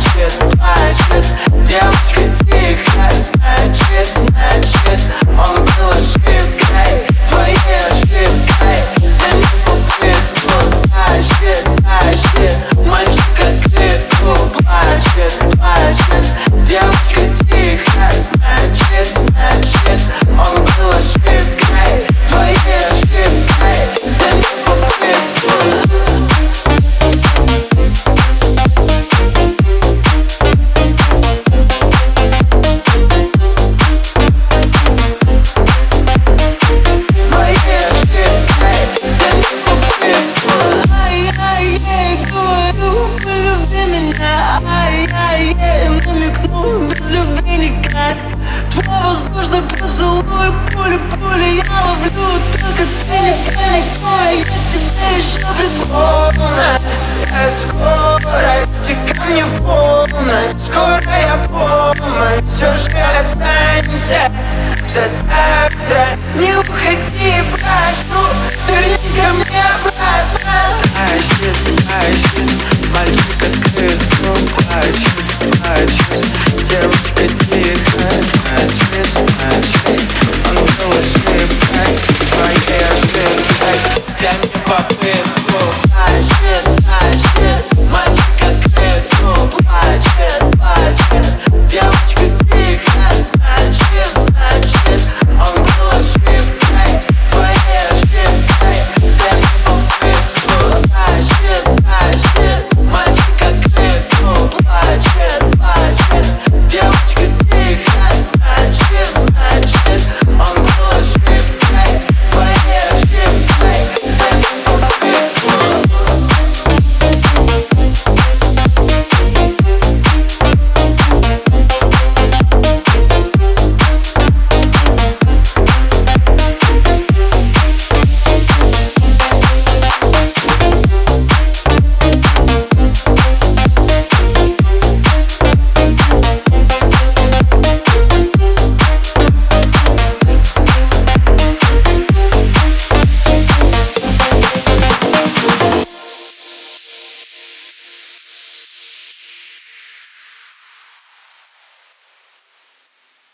shit. меня А я ей намекну без любви никак Твой воздушный поцелуй Пули, пули, я ловлю Только ты не далеко Я тебя еще придумаю Я скорость, ко мне в полночь Скорая помощь Уже останься до завтра Не уходи. Плачет, плачет, мальчик открыт, но плачет